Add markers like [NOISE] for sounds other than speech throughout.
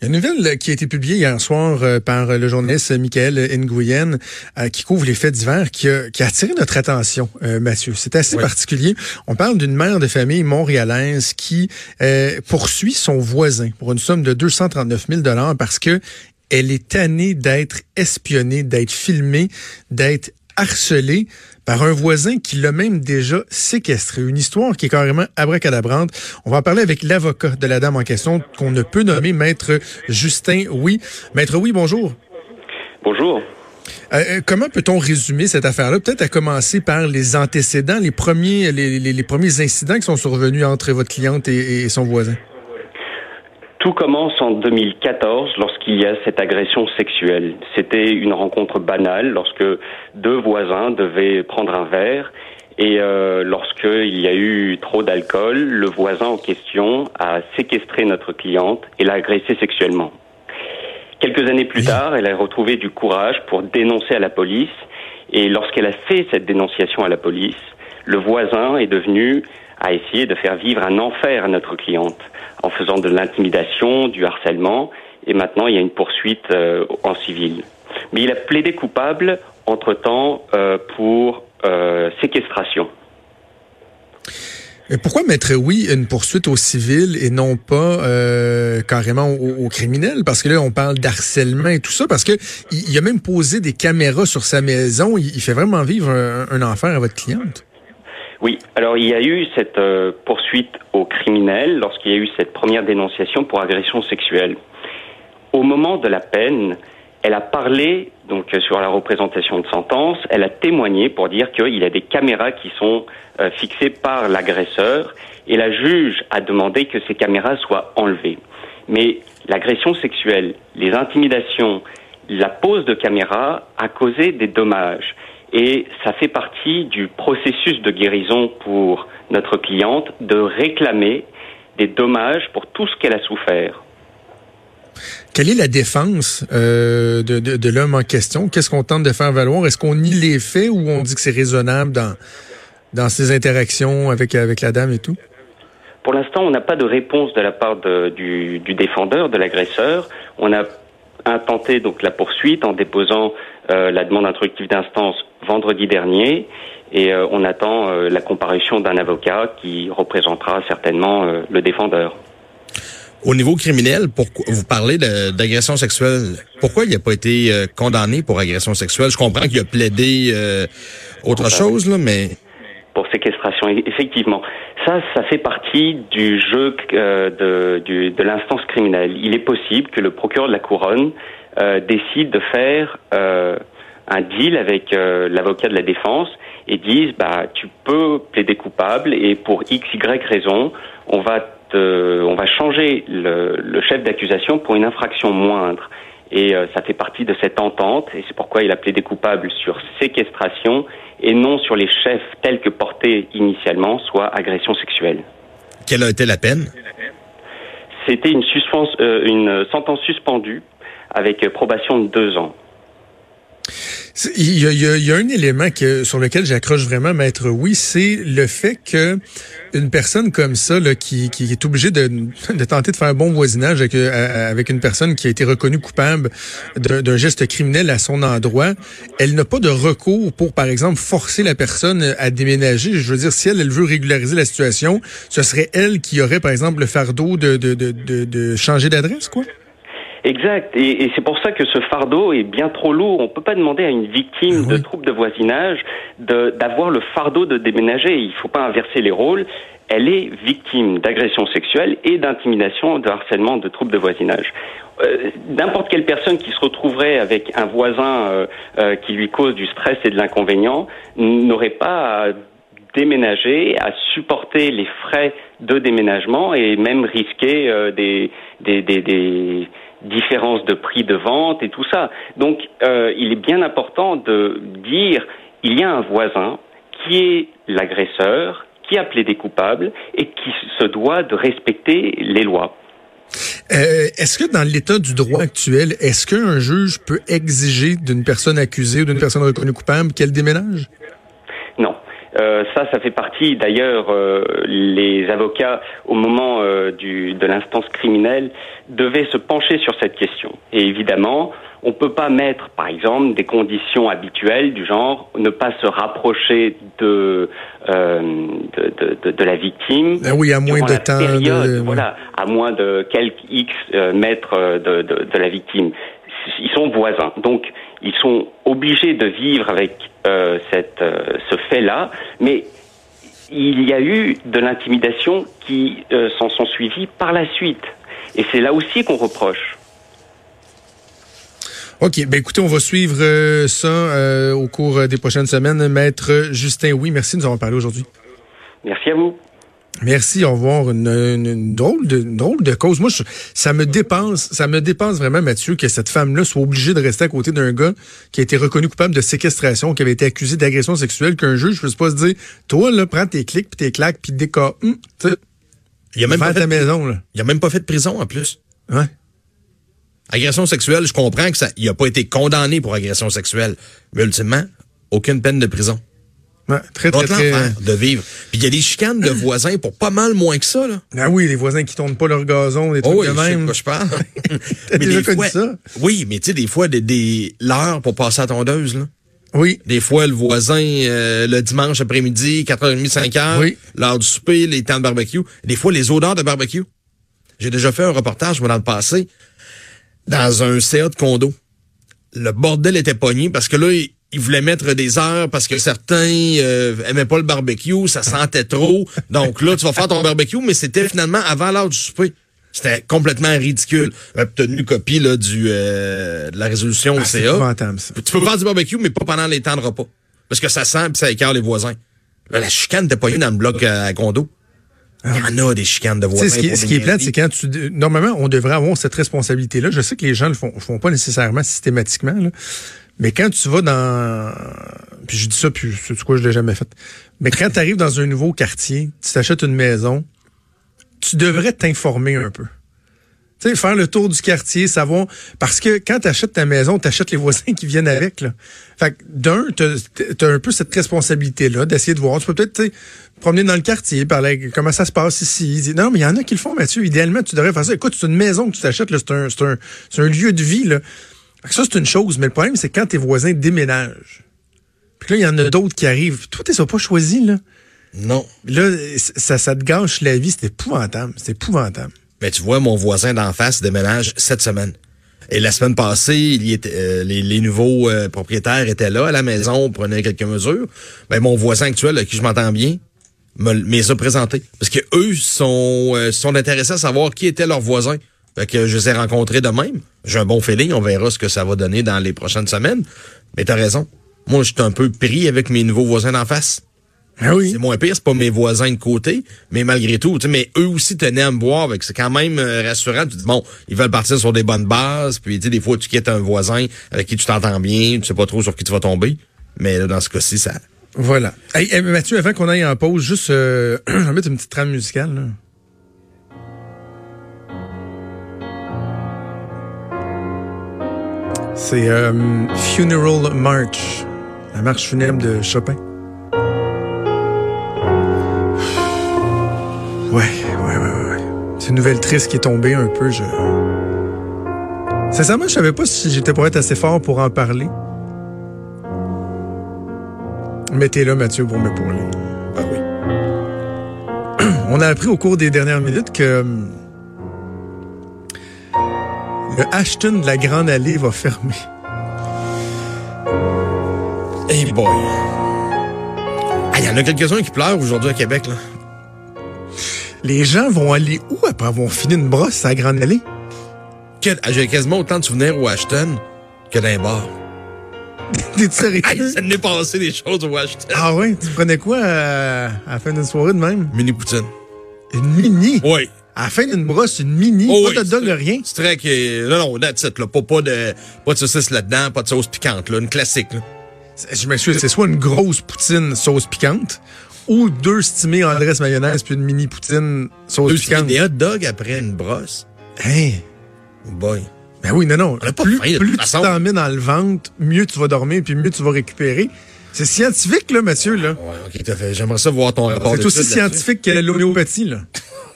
Il y a une nouvelle qui a été publiée hier soir euh, par le journaliste Michael Nguyen euh, qui couvre les faits divers qui a, qui a attiré notre attention, euh, Mathieu. C'est assez particulier. On parle d'une mère de famille montréalaise qui poursuit son voisin pour une somme de 239 000 parce que elle est tannée d'être espionnée, d'être filmée, d'être harcelée par un voisin qui l'a même déjà séquestré. Une histoire qui est carrément abracadabrante. On va en parler avec l'avocat de la dame en question qu'on ne peut nommer Maître Justin Oui. Maître Oui, bonjour. Bonjour. Euh, euh, comment peut-on résumer cette affaire-là? Peut-être à commencer par les antécédents, les premiers, les, premiers incidents qui sont survenus entre votre cliente et son voisin. Tout commence en 2014 lorsqu'il y a cette agression sexuelle. C'était une rencontre banale lorsque deux voisins devaient prendre un verre et euh, lorsqu'il y a eu trop d'alcool, le voisin en question a séquestré notre cliente et l'a agressée sexuellement. Quelques années plus tard, elle a retrouvé du courage pour dénoncer à la police et lorsqu'elle a fait cette dénonciation à la police, le voisin est devenu a essayé de faire vivre un enfer à notre cliente en faisant de l'intimidation, du harcèlement, et maintenant il y a une poursuite euh, en civil. Mais il a plaidé coupable entre-temps euh, pour euh, séquestration. Pourquoi mettre oui une poursuite au civil et non pas carrément au, criminel? Parce que là, on parle d'harcèlement et tout ça. Parce que il, a même posé des caméras sur sa maison. Il, fait vraiment vivre un enfer à votre cliente. Oui, alors il y a eu cette euh, poursuite au criminel lorsqu'il y a eu cette première dénonciation pour agression sexuelle. Au moment de la peine, elle a parlé donc sur la représentation de sentence, elle a témoigné pour dire qu'il y a des caméras qui sont euh, fixées par l'agresseur et la juge a demandé que ces caméras soient enlevées. Mais l'agression sexuelle, les intimidations, la pose de caméras a causé des dommages et ça fait partie du processus de guérison pour notre cliente de réclamer des dommages pour tout ce qu'elle a souffert. Quelle est la défense euh, de, de, de l'homme en question? Qu'est-ce qu'on tente de faire valoir? Est-ce qu'on nie les faits ou on dit que c'est raisonnable dans, dans ses interactions avec, avec la dame et tout? Pour l'instant, on n'a pas de réponse de la part de, du, du défendeur, de l'agresseur. On a intenté donc la poursuite en déposant euh, la demande instructive d'instance vendredi dernier et euh, on attend euh, la comparution d'un avocat qui représentera certainement le défendeur. Au niveau criminel, pourquoi vous parlez d'agression sexuelle. Pourquoi il n'a pas été condamné pour agression sexuelle? Je comprends qu'il a plaidé autre chose, là, mais... Pour séquestration, effectivement. Ça, ça fait partie du jeu de, de l'instance criminelle. Il est possible que le procureur de la couronne euh, décide de faire euh, un deal avec euh, l'avocat de la défense et disent bah tu peux plaider coupable et pour x y raison on va te, on va changer le, le chef d'accusation pour une infraction moindre et ça fait partie de cette entente et c'est pourquoi il a plaidé coupable sur séquestration et non sur les chefs tels que portés initialement soit agression sexuelle. Quelle a été la peine? C'était une, une sentence suspendue avec probation de deux ans. Il y, a, un élément que, sur lequel j'accroche vraiment, maître oui, c'est le fait que une personne comme ça, là, qui, qui est obligée de, de, tenter de faire un bon voisinage avec, euh, une personne qui a été reconnue coupable d'un geste criminel à son endroit, elle n'a pas de recours pour, par exemple, forcer la personne à déménager. Je veux dire, si elle, elle veut régulariser la situation, ce serait elle qui aurait, par exemple, le fardeau de, de, de, de changer d'adresse, quoi? Exact. Et, c'est pour ça que ce fardeau est bien trop lourd. On ne peut pas demander à une victime de troubles de voisinage d'avoir le fardeau de déménager. Il ne faut pas inverser les rôles. Elle est victime d'agression sexuelle et d'intimidation, de harcèlement, de troubles de voisinage. Euh, n'importe quelle personne qui se retrouverait avec un voisin euh, euh, qui lui cause du stress et de l'inconvénient n'aurait pas à déménager, à supporter les frais de déménagement et même risquer des, des, des, des différence de prix de vente et tout ça. Donc, euh, il est bien important de dire il y a un voisin qui est l'agresseur, qui a plaidé coupable et qui se doit de respecter les lois. Euh, est-ce que dans l'état du droit actuel, est-ce qu'un juge peut exiger d'une personne accusée ou d'une personne reconnue coupable qu'elle déménage? Non. Euh, ça, ça fait partie d'ailleurs. Euh, les avocats, au moment euh, du, de l'instance criminelle, devaient se pencher sur cette question. Et évidemment, on ne peut pas mettre, par exemple, des conditions habituelles du genre ne pas se rapprocher de de, de, de, la victime. Ah oui, à moins de temps. Période, Voilà, à moins de quelques x mètres de, de, la victime. Ils sont voisins, donc ils sont obligés de vivre avec euh, cette, euh, ce fait-là, mais il y a eu de l'intimidation qui euh, s'en sont suivies par la suite. Et c'est là aussi qu'on reproche. OK. Ben écoutez, on va suivre ça au cours des prochaines semaines. Maître Justin, oui, merci de nous avoir parlé aujourd'hui. Merci à vous. Merci, au revoir. Une, une, drôle de drôle de cause. Moi, ça me dépense, ça me dépense vraiment, Mathieu, que cette femme-là soit obligée de rester à côté d'un gars qui a été reconnu coupable de séquestration, qui avait été accusé d'agression sexuelle, qu'un juge ne puisse pas se dire, toi là, prends tes clics, puis tes claques, puis des cas, hum, il a même pas fait, maison là. Il a même pas fait de prison en plus. Ouais. Agression sexuelle, je comprends que ça, il a pas été condamné pour agression sexuelle, mais ultimement, aucune peine de prison. Ouais, très, très, très... de vivre. Puis il y a des chicanes de voisins pour pas mal moins que ça. Là. Ah oui, les voisins qui tournent pas leur gazon, des trucs oh oui, de même. Je sais pas je parle. [LAUGHS] T'as déjà connu ça? Oui, mais tu sais, des fois, des, des l'heure pour passer à tondeuse, là. Oui. Des fois, le voisin, euh, le dimanche après-midi, 4h30, 5h, oui. l'heure du souper, les temps de barbecue. Des fois, les odeurs de barbecue. J'ai déjà fait un reportage, moi, dans le passé, dans un CA de condo. Le bordel était pogné parce que là, ils voulaient mettre des heures parce que certains euh, aimaient pas le barbecue, ça sentait trop. Donc là, tu vas faire ton barbecue, mais c'était finalement avant l'heure du souper. C'était complètement ridicule. J'ai obtenu copie là, du, euh, de la résolution au ah, CA. Tu peux faire du barbecue, mais pas pendant les temps de repas. Parce que ça sent et ça écarte les voisins. la chicane n'était pas une dans le bloc à, à condo. Il y en a des chicanes de voisins. Ce qui, ce qui est plate, c'est quand tu. Normalement, on devrait avoir cette responsabilité-là. Je sais que les gens le font, font pas nécessairement systématiquement. Là. Mais quand tu vas dans... Puis je dis ça, puis c'est quoi, je l'ai jamais fait. Mais quand tu arrives dans un nouveau quartier, tu t'achètes une maison, tu devrais t'informer un peu. Tu sais, faire le tour du quartier, savoir... Parce que quand tu achètes ta maison, tu achètes les voisins qui viennent avec. Là. Fait que d'un, tu as, un peu cette responsabilité-là d'essayer de voir. Tu peux peut-être promener dans le quartier, parler comment ça se passe ici. Non, mais il y en a qui le font, Mathieu. Idéalement, tu devrais faire ça. Écoute, c'est une maison que tu t'achètes, c'est un, un, un lieu de vie. Là. Ça, c'est une chose, mais le problème, c'est quand tes voisins déménagent. Puis là, il y en a d'autres qui arrivent. Toi, tu les pas choisis, là? Non. Là, ça, ça te gâche la vie. C'est épouvantable. C'est épouvantable. Mais tu vois, mon voisin d'en face déménage cette semaine. Et la semaine passée, il était, euh, les, nouveaux euh, propriétaires étaient là à la maison, prenaient quelques mesures. Ben, mon voisin actuel, avec qui je m'entends bien, me, les a présentés. Parce que eux sont, euh, sont intéressés à savoir qui était leur voisin. Fait que je les ai rencontrés de même. J'ai un bon feeling. On verra ce que ça va donner dans les prochaines semaines. Mais t'as raison. Moi, je suis un peu pris avec mes nouveaux voisins d'en face. Ah oui. C'est moins pire, c'est pas mes voisins de côté, mais malgré tout, mais eux aussi tenaient à me voir, c'est quand même euh, rassurant. Tu dis bon, ils veulent partir sur des bonnes bases, puis des fois tu quittes un voisin avec qui tu t'entends bien, tu sais pas trop sur qui tu vas tomber, mais dans ce cas-ci, ça. Voilà. Hey, Mathieu, avant qu'on aille en pause, juste, euh, [CLEARS THROAT] je vais mettre une petite trame musicale. Là. C'est euh, Funeral March, la marche funèbre de Chopin. Ouais, ouais, ouais, ouais. C'est une nouvelle triste qui est tombée un peu. Je... Sincèrement, je savais pas si j'étais pour être assez fort pour en parler. Mettez là, Mathieu, pour m'épauler. Ben oui. On a appris au cours des dernières minutes que hum, le Ashton de la Grande Allée va fermer. Hey boy. Il y en a quelques-uns qui pleurent aujourd'hui à Québec. Là. Les gens vont aller où après avoir fini une brosse à la Grande Allée? J'ai quasiment autant de souvenirs au Ashton que d'un bar. [LAUGHS] T'es sérieux? ça n'est passé des choses au Ashton. Ah ouais? Tu prenais quoi à la fin d'une soirée de même? Mini poutine. Une mini? Oui à la fin d'une brosse, une mini, oh pas de dog, rien. C'est très que non non, that's it, là, pas, pas de pas de saucisse là-dedans, pas de sauce piquante là, une classique là. Je m'excuse, c'est soit une grosse poutine sauce piquante ou deux stimés Andrés mayonnaise puis une mini poutine sauce deux piquante. Des hot dogs après une brosse? Hein? Oh boy. Ben oui, non, non. plus, plus tu t'en mets dans le ventre, mieux tu vas dormir, puis mieux tu vas récupérer. C'est scientifique, là, Mathieu, là. Ouais, ok, J'aimerais ça voir ton rapport. C'est aussi scientifique que l'homéopathie, là.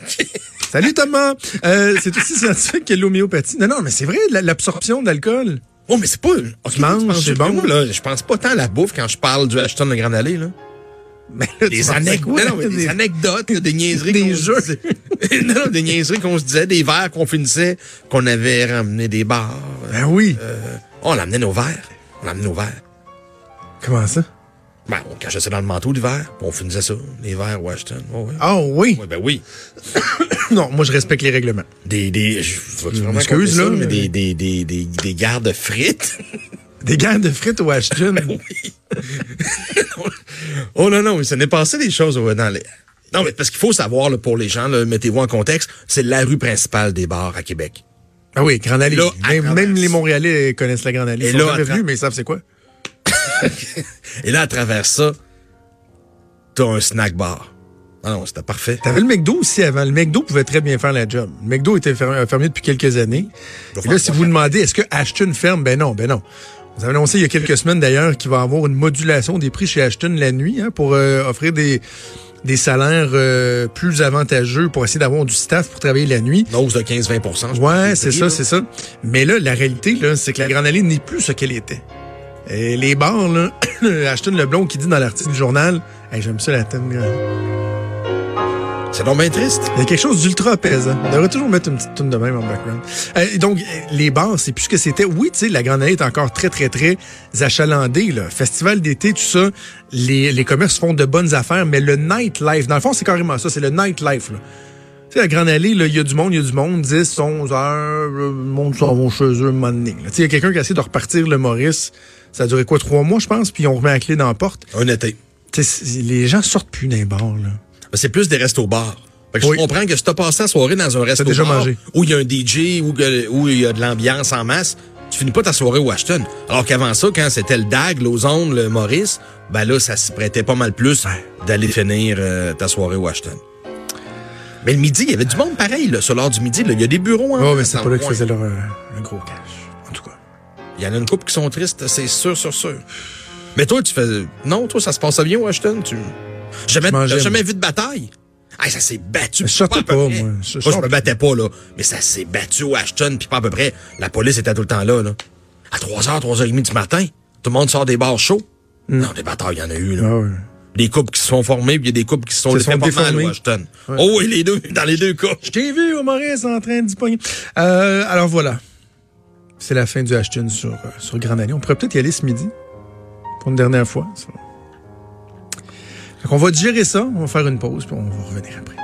[LAUGHS] Salut Thomas! Euh, c'est aussi scientifique [LAUGHS] que l'homéopathie. Non, non, mais c'est vrai, l'absorption d'alcool. Oh, mais c'est pas. Okay, c'est bon. Là, je pense pas tant à la bouffe quand je parle du Ashton de Grand Allée, là. Mais des, anecdotes, non, des, anecdotes, des niaiseries. Des jeux. [LAUGHS] non, des niaiseries qu'on se disait, des verres qu'on finissait, qu'on avait ramené des bars. Ben oui. Euh, on amené nos verres. On amené nos verres. Comment ça? Ben, on cachait ça dans le manteau d'hiver, puis on finissait ça, les verres Washington. Oh, oui. Ah oui? Ouais, ben oui. [COUGHS] non, moi je respecte les règlements. Des, des, je, excuse, là, mais des, des, des, des, des gardes frites. [LAUGHS] Des gardes frites au Washington? Ben oui. [LAUGHS] oh non, non, mais ça n'est passé des choses dans les... Non, mais parce qu'il faut savoir, là, pour les gens, mettez-vous en contexte, c'est la rue principale des bars à Québec. Ah oui, Grand Allée. même, les Montréalais connaissent la Grande Allée. Ils sont là, jamais mais ils savent c'est quoi? Et là, à travers ça, t'as un snack bar. Ah non, c'était parfait. T'avais le McDo aussi avant. Le McDo pouvait très bien faire la job. Le McDo était fermé depuis quelques années. Et là, si vous demandez, est-ce que Ashton ferme? Ben non, ben non. Vous avez annoncé il y a quelques semaines d'ailleurs qu'il va y avoir une modulation des prix chez Ashton la nuit hein, pour euh, offrir des, des salaires euh, plus avantageux pour essayer d'avoir du staff pour travailler la nuit. Une hausse de 15-20% Ouais, c'est ça, c'est ça. Mais là, la réalité, là, c'est que la Grande Allée n'est plus ce qu'elle était. Et les bars, là, [COUGHS] Ashton Leblond qui dit dans l'article du journal, hey, j'aime ça la thème. C'est donc bien triste. Il y a quelque chose d'ultra apaisant. On devrait toujours mettre une petite tune de même en background. Euh, donc, les bars, c'est plus ce que c'était. Oui, tu sais, la Grande Allée est encore très, très, très achalandée. Là. Festival d'été, tout ça, les, les commerces font de bonnes affaires, mais le nightlife, dans le fond, c'est carrément ça, c'est le nightlife. Là. Tu sais, la Grande Allée, il y a du monde, il y a du monde, 10, 11 heures, le monde s'en va chez eux, Tu sais, il y a quelqu'un qui a essayé de repartir le Maurice ça a duré quoi, trois mois, je pense, puis on remet la clé dans la porte. Un été. les gens sortent plus d'un bar, là. C'est plus des restos-bars. Je comprends que si t'as passé la soirée dans un resto déjà mangé. où il y a un DJ, où, il y a de l'ambiance en masse, tu finis pas ta soirée au Washington. Alors qu'avant ça, quand c'était le DAG, l'Ozone, le Maurice, ben là, ça se prêtait pas mal plus d'aller finir euh, ta soirée au Washington. Mais le midi, il y avait du monde pareil, là, sur l'heure du midi. Il y a des bureaux. Hein, oh, mais c'est pas là qu'ils faisaient leur, euh, le gros cash. Il y en a une couple qui sont tristes, c'est sûr, sûr, sûr. Mais toi, tu fais. Non, toi, ça se passait bien, Washington. Tu. Jamais, jamais vu de bataille? Ah, ça s'est battu. Je pas, pas moi. Je, moi, je me battais pas, là. Mais ça s'est battu au Ashton, puis pas à peu près. La police était tout le temps là, là. À 3h, 3h30 du matin, tout le monde sort des bars chauds. Non, des batailles, il y en a eu, là. Ah Des couples qui se sont formés, puis il y a des couples qui se sont, fait pas mal, Washington. Oh oui, les deux, dans les deux cas. Je t'ai vu au Maurice en train d'y pogner. Euh, alors voilà. C'est la fin du Ashton sur, euh, sur Grand Allée. On pourrait peut-être y aller ce midi pour une dernière fois. on va digérer ça, on va faire une pause, puis on va revenir après.